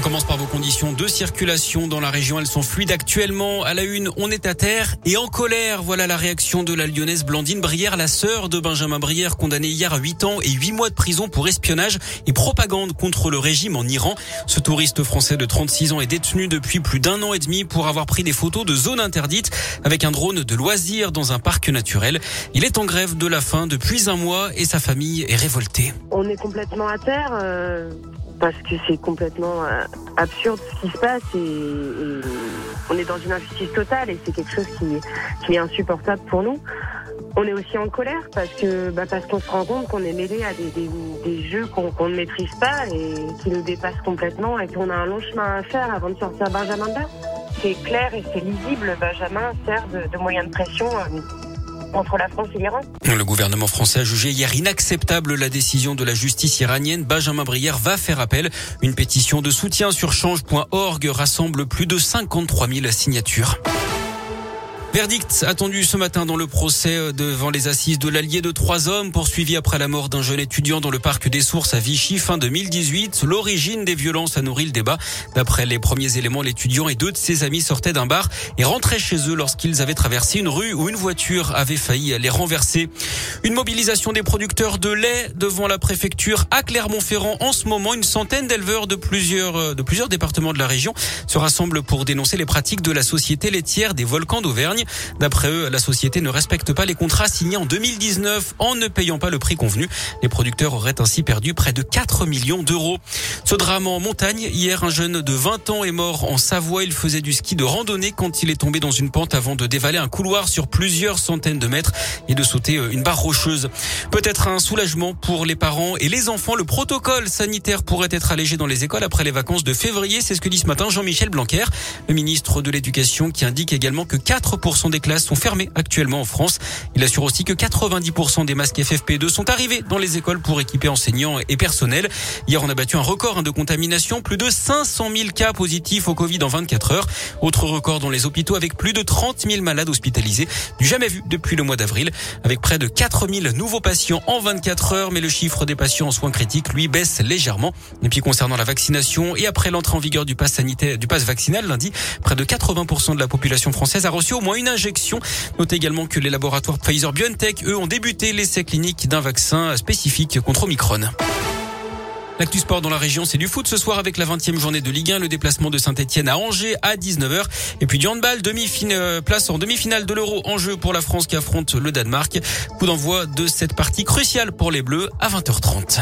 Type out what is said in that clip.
On commence par vos conditions de circulation dans la région. Elles sont fluides actuellement. À la une, on est à terre et en colère. Voilà la réaction de la lyonnaise Blandine Brière, la sœur de Benjamin Brière, condamnée hier à 8 ans et 8 mois de prison pour espionnage et propagande contre le régime en Iran. Ce touriste français de 36 ans est détenu depuis plus d'un an et demi pour avoir pris des photos de zones interdites avec un drone de loisirs dans un parc naturel. Il est en grève de la faim depuis un mois et sa famille est révoltée. On est complètement à terre. Euh parce que c'est complètement euh, absurde ce qui se passe et, on est dans une injustice totale et c'est quelque chose qui, est insupportable pour nous. On est aussi en colère parce que bah parce qu'on se rend compte qu'on est mêlé à des, des, jeux qu'on ne maîtrise pas et qui nous dépassent complètement et qu'on a un long chemin à faire avant de sortir Benjamin Bas. C'est clair et c'est lisible. Benjamin sert de, de moyen de pression. Euh, Le gouvernement français a jugé hier inacceptable la décision de la justice iranienne. Benjamin Brière va faire appel. Une pétition de soutien sur change.org rassemble plus de 53 000 signatures. Verdict attendu ce matin dans le procès euh, devant les assises de l'allié de trois hommes poursuivis après la mort d'un jeune étudiant dans le parc des Sources à Vichy fin 2018. L'origine des violences a nourri le débat. D'après les premiers éléments, l'étudiant et deux de ses amis sortaient d'un bar et rentraient chez eux lorsqu'ils avaient traversé une rue où une voiture avait failli les renverser. Une mobilisation des producteurs de lait devant la préfecture à Clermont-Ferrand. En ce moment, une centaine d'éleveurs de plusieurs, euh, de plusieurs départements de la région se rassemblent pour dénoncer les pratiques de la société laitière des volcans d'Auvergne. D'après eux, la société ne respecte pas les contrats signés en 2019 en ne payant pas le prix convenu. Les producteurs auraient ainsi perdu près de 4 millions d'euros. Ce drame en montagne, hier, un jeune de 20 ans est mort en Savoie. Il faisait du ski de randonnée quand il est tombé dans une pente avant de dévaler un couloir sur plusieurs centaines de mètres et de sauter euh, une barre Peut-être un soulagement pour les parents et les enfants. Le protocole sanitaire pourrait être allégé dans les écoles après les vacances de février. C'est ce que dit ce matin Jean-Michel Blanquer, le ministre de l'Éducation, qui indique également que 4% des classes sont fermées actuellement en France. Il assure aussi que 90% des masques FFP2 sont arrivés dans les écoles pour équiper enseignants et personnel. Hier, on a battu un record hein, de contamination, plus de 500 000 cas positifs au Covid en 24 heures. Autre record dans les hôpitaux avec plus de 30 000 malades hospitalisés, du jamais vu depuis le mois d'avril, avec près de 4 000 nouveaux patients en 24 heures. Mais le chiffre des patients en soins critiques, lui, baisse légèrement. Et puis concernant la vaccination et après l'entrée en vigueur du pass sanitaire, du pass vaccinal lundi, près de 80% de la population française a reçu au moins une injection. Notez également que les laboratoires Pfizer BioNTech, eux, ont débuté l'essai clinique d'un vaccin spécifique contre Omicron. L'actu sport dans la région, c'est du foot ce soir avec la 20e journée de Ligue 1, le déplacement de Saint-Etienne à Angers à 19h. Et puis du handball, demi euh, place en demi-finale de l'Euro en jeu pour la France qui affronte le Danemark. Coup d'envoi de cette partie cruciale pour les Bleus à 20h30.